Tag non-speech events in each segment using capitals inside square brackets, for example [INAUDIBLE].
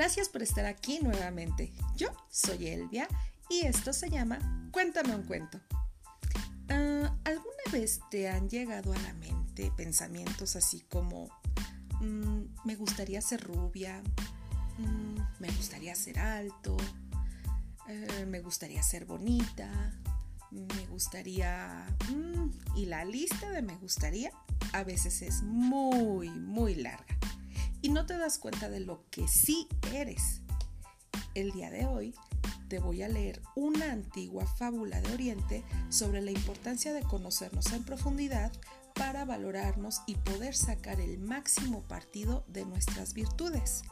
Gracias por estar aquí nuevamente. Yo soy Elvia y esto se llama Cuéntame un cuento. Ah, ¿Alguna vez te han llegado a la mente pensamientos así como mm, me gustaría ser rubia, mm, me gustaría ser alto, eh, me gustaría ser bonita, me gustaría... Mm, y la lista de me gustaría a veces es muy, muy larga. Y no te das cuenta de lo que sí eres. El día de hoy te voy a leer una antigua fábula de Oriente sobre la importancia de conocernos en profundidad para valorarnos y poder sacar el máximo partido de nuestras virtudes.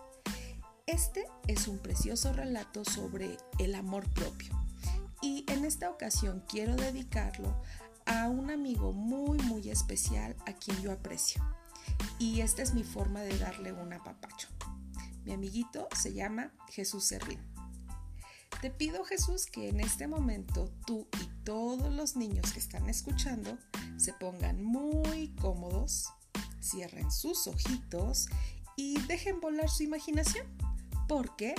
Este es un precioso relato sobre el amor propio y en esta ocasión quiero dedicarlo a un amigo muy muy especial a quien yo aprecio. Y esta es mi forma de darle un apapacho. Mi amiguito se llama Jesús Serrín. Te pido Jesús que en este momento tú y todos los niños que están escuchando se pongan muy cómodos, cierren sus ojitos y dejen volar su imaginación, porque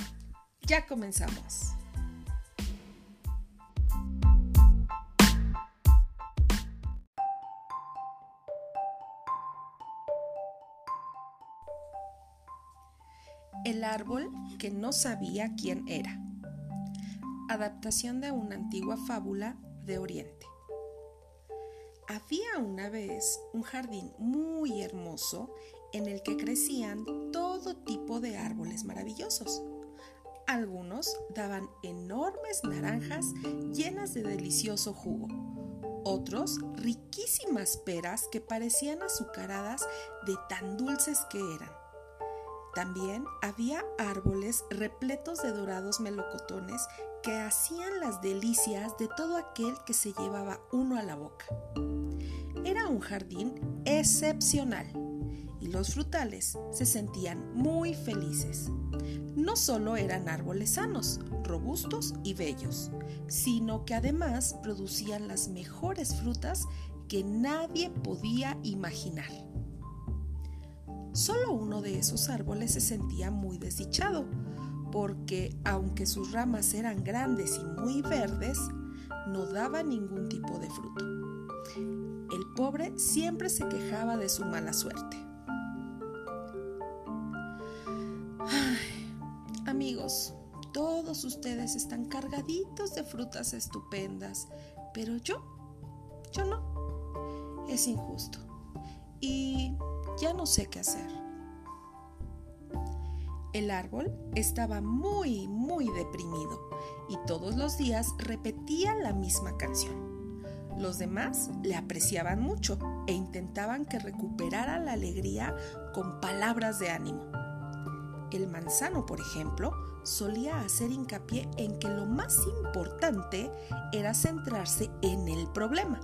ya comenzamos. El árbol que no sabía quién era. Adaptación de una antigua fábula de Oriente. Había una vez un jardín muy hermoso en el que crecían todo tipo de árboles maravillosos. Algunos daban enormes naranjas llenas de delicioso jugo. Otros riquísimas peras que parecían azucaradas de tan dulces que eran. También había árboles repletos de dorados melocotones que hacían las delicias de todo aquel que se llevaba uno a la boca. Era un jardín excepcional y los frutales se sentían muy felices. No solo eran árboles sanos, robustos y bellos, sino que además producían las mejores frutas que nadie podía imaginar. Solo uno de esos árboles se sentía muy desdichado, porque aunque sus ramas eran grandes y muy verdes, no daba ningún tipo de fruto. El pobre siempre se quejaba de su mala suerte. Ay, amigos, todos ustedes están cargaditos de frutas estupendas, pero yo, yo no. Es injusto. Y ya no sé qué hacer. El árbol estaba muy, muy deprimido y todos los días repetía la misma canción. Los demás le apreciaban mucho e intentaban que recuperara la alegría con palabras de ánimo. El manzano, por ejemplo, solía hacer hincapié en que lo más importante era centrarse en el problema.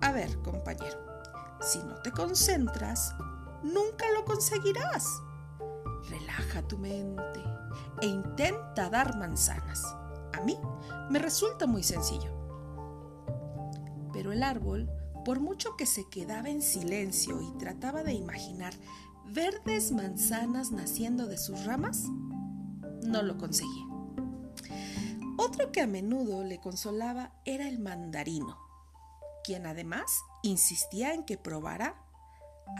A ver, compañero, si no te concentras, nunca lo conseguirás. Relaja tu mente e intenta dar manzanas. A mí me resulta muy sencillo. Pero el árbol, por mucho que se quedaba en silencio y trataba de imaginar verdes manzanas naciendo de sus ramas, no lo conseguía. Otro que a menudo le consolaba era el mandarino quien además insistía en que probara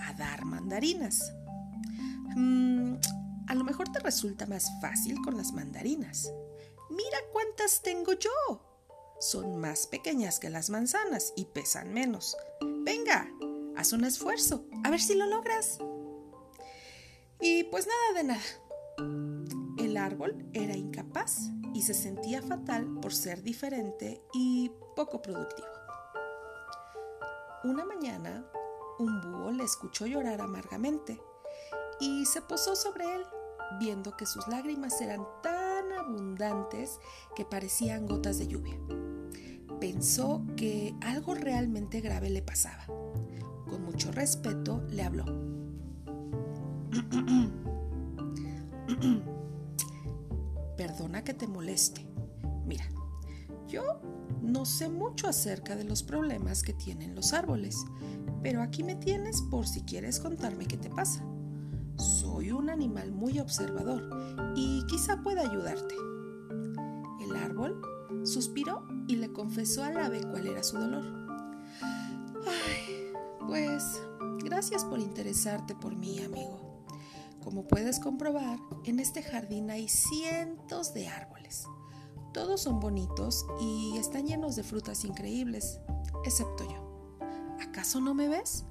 a dar mandarinas. Mm, a lo mejor te resulta más fácil con las mandarinas. Mira cuántas tengo yo. Son más pequeñas que las manzanas y pesan menos. Venga, haz un esfuerzo, a ver si lo logras. Y pues nada de nada. El árbol era incapaz y se sentía fatal por ser diferente y poco productivo. Una mañana, un búho le escuchó llorar amargamente y se posó sobre él, viendo que sus lágrimas eran tan abundantes que parecían gotas de lluvia. Pensó que algo realmente grave le pasaba. Con mucho respeto le habló. [CLEARS THROAT] Perdona que te moleste. Mira, yo no sé mucho acerca de los problemas que tienen los árboles, pero aquí me tienes por si quieres contarme qué te pasa. Soy un animal muy observador y quizá pueda ayudarte. El árbol suspiró y le confesó al ave cuál era su dolor. Ay, pues gracias por interesarte por mí, amigo. Como puedes comprobar, en este jardín hay cientos de árboles. Todos son bonitos y están llenos de frutas increíbles, excepto yo. ¿Acaso no me ves?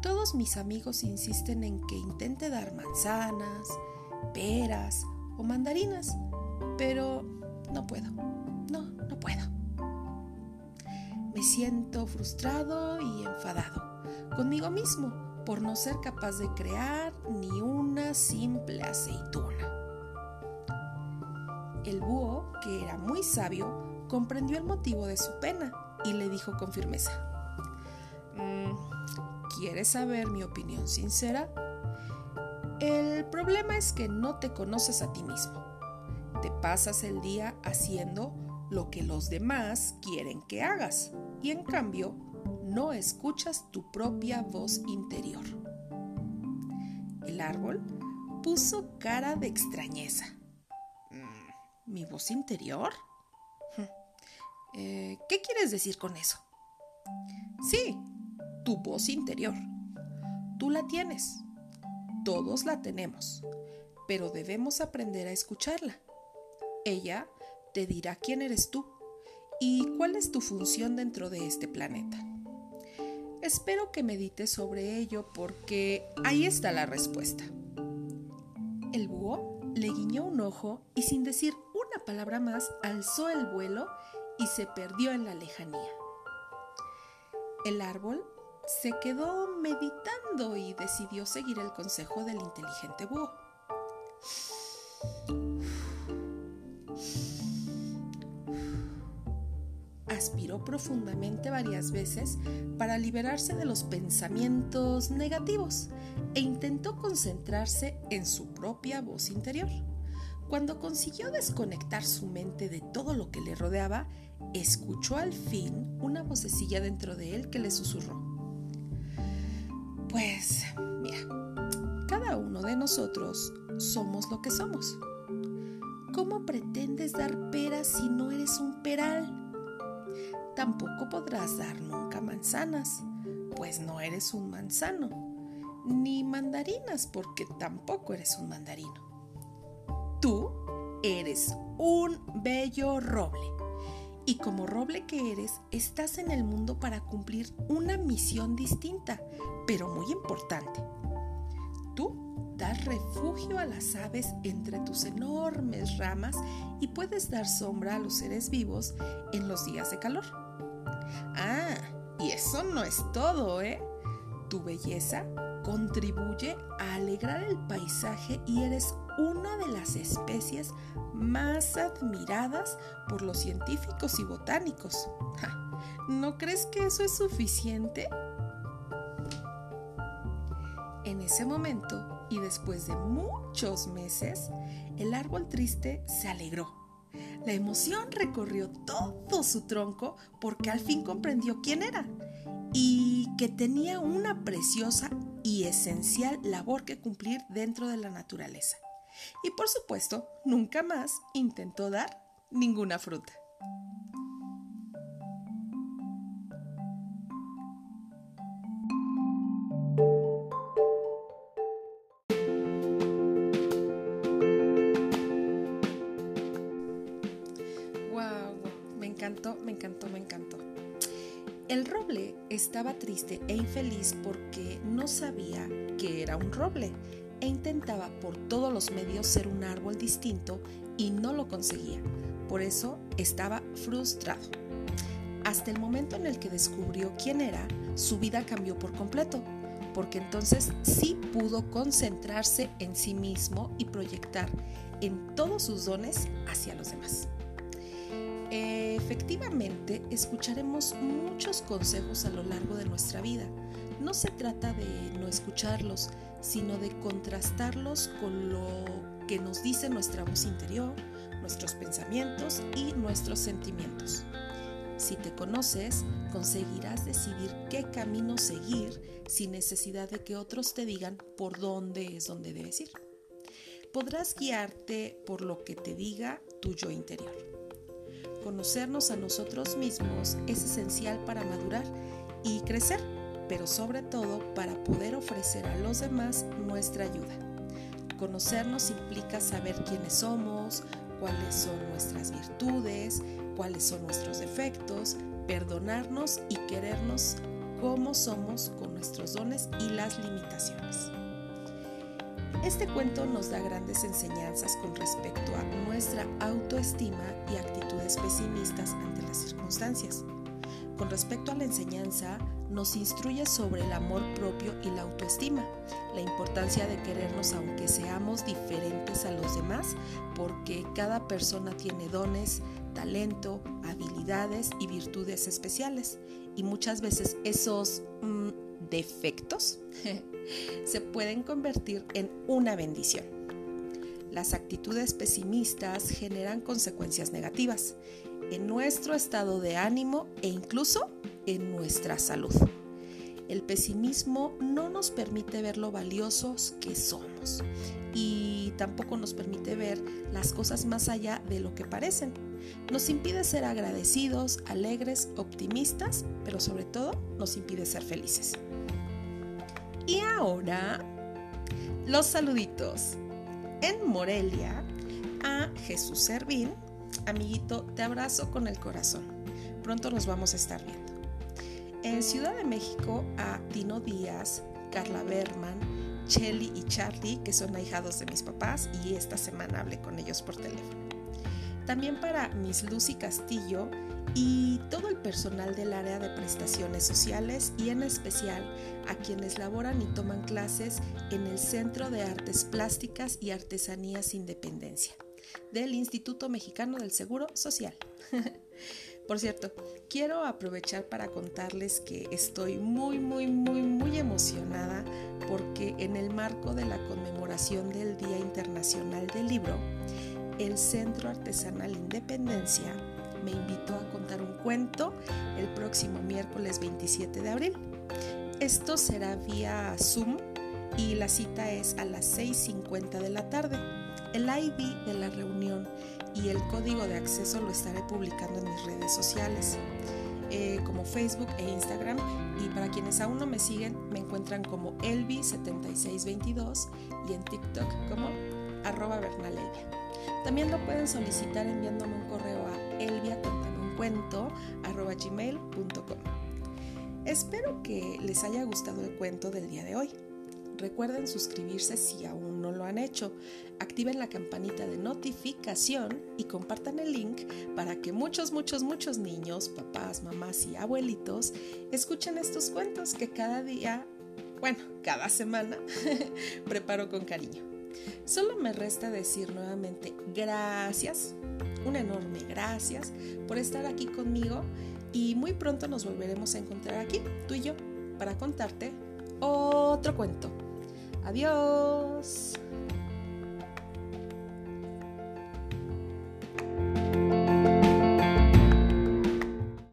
Todos mis amigos insisten en que intente dar manzanas, peras o mandarinas, pero no puedo, no, no puedo. Me siento frustrado y enfadado conmigo mismo por no ser capaz de crear ni una simple aceituna. El búho, que era muy sabio, comprendió el motivo de su pena y le dijo con firmeza, ¿Quieres saber mi opinión sincera? El problema es que no te conoces a ti mismo. Te pasas el día haciendo lo que los demás quieren que hagas y en cambio no escuchas tu propia voz interior. El árbol puso cara de extrañeza. ¿Mi voz interior? Eh, ¿Qué quieres decir con eso? Sí, tu voz interior. Tú la tienes. Todos la tenemos, pero debemos aprender a escucharla. Ella te dirá quién eres tú y cuál es tu función dentro de este planeta. Espero que medites sobre ello porque ahí está la respuesta. El búho le guiñó un ojo y sin decir palabra más alzó el vuelo y se perdió en la lejanía. El árbol se quedó meditando y decidió seguir el consejo del inteligente búho. Aspiró profundamente varias veces para liberarse de los pensamientos negativos e intentó concentrarse en su propia voz interior. Cuando consiguió desconectar su mente de todo lo que le rodeaba, escuchó al fin una vocecilla dentro de él que le susurró. Pues, mira, cada uno de nosotros somos lo que somos. ¿Cómo pretendes dar peras si no eres un peral? Tampoco podrás dar nunca manzanas, pues no eres un manzano, ni mandarinas, porque tampoco eres un mandarino. Tú eres un bello roble y como roble que eres, estás en el mundo para cumplir una misión distinta, pero muy importante. Tú das refugio a las aves entre tus enormes ramas y puedes dar sombra a los seres vivos en los días de calor. Ah, y eso no es todo, ¿eh? Tu belleza contribuye a alegrar el paisaje y eres una de las especies más admiradas por los científicos y botánicos. ¿No crees que eso es suficiente? En ese momento, y después de muchos meses, el árbol triste se alegró. La emoción recorrió todo su tronco porque al fin comprendió quién era y que tenía una preciosa y esencial labor que cumplir dentro de la naturaleza. Y por supuesto, nunca más intentó dar ninguna fruta. El roble estaba triste e infeliz porque no sabía que era un roble e intentaba por todos los medios ser un árbol distinto y no lo conseguía. Por eso estaba frustrado. Hasta el momento en el que descubrió quién era, su vida cambió por completo, porque entonces sí pudo concentrarse en sí mismo y proyectar en todos sus dones hacia los demás. Efectivamente, escucharemos muchos consejos a lo largo de nuestra vida. No se trata de no escucharlos, sino de contrastarlos con lo que nos dice nuestra voz interior, nuestros pensamientos y nuestros sentimientos. Si te conoces, conseguirás decidir qué camino seguir sin necesidad de que otros te digan por dónde es donde debes ir. Podrás guiarte por lo que te diga tu yo interior. Conocernos a nosotros mismos es esencial para madurar y crecer, pero sobre todo para poder ofrecer a los demás nuestra ayuda. Conocernos implica saber quiénes somos, cuáles son nuestras virtudes, cuáles son nuestros defectos, perdonarnos y querernos como somos con nuestros dones y las limitaciones. Este cuento nos da grandes enseñanzas con respecto a nuestra autoestima y actitudes pesimistas ante las circunstancias. Con respecto a la enseñanza, nos instruye sobre el amor propio y la autoestima, la importancia de querernos aunque seamos diferentes a los demás, porque cada persona tiene dones, talento, habilidades y virtudes especiales, y muchas veces esos mm, defectos [LAUGHS] se pueden convertir en una bendición. Las actitudes pesimistas generan consecuencias negativas en nuestro estado de ánimo e incluso en nuestra salud. El pesimismo no nos permite ver lo valiosos que somos y tampoco nos permite ver las cosas más allá de lo que parecen. Nos impide ser agradecidos, alegres, optimistas, pero sobre todo nos impide ser felices. Y ahora, los saluditos. En Morelia, a Jesús Servín amiguito, te abrazo con el corazón. Pronto nos vamos a estar viendo. En Ciudad de México a Dino Díaz, Carla Berman, Chelly y Charlie, que son ahijados de mis papás, y esta semana hablé con ellos por teléfono. También para Miss Lucy Castillo y todo el personal del área de prestaciones sociales y en especial a quienes laboran y toman clases en el Centro de Artes Plásticas y Artesanías Independencia del Instituto Mexicano del Seguro Social. [LAUGHS] Por cierto, quiero aprovechar para contarles que estoy muy, muy, muy, muy emocionada porque en el marco de la conmemoración del Día Internacional del Libro, el Centro Artesanal Independencia me invitó a contar un cuento el próximo miércoles 27 de abril. Esto será vía Zoom y la cita es a las 6.50 de la tarde. El ID de la reunión y el código de acceso lo estaré publicando en mis redes sociales, eh, como Facebook e Instagram. Y para quienes aún no me siguen, me encuentran como Elvi7622 y en TikTok como arroba Bernaledia. También lo pueden solicitar enviándome un correo a elviacontameuncuento.com. Espero que les haya gustado el cuento del día de hoy. Recuerden suscribirse si aún no lo han hecho. Activen la campanita de notificación y compartan el link para que muchos, muchos, muchos niños, papás, mamás y abuelitos escuchen estos cuentos que cada día, bueno, cada semana [LAUGHS] preparo con cariño. Solo me resta decir nuevamente gracias, un enorme gracias por estar aquí conmigo y muy pronto nos volveremos a encontrar aquí, tú y yo, para contarte otro cuento. Adiós.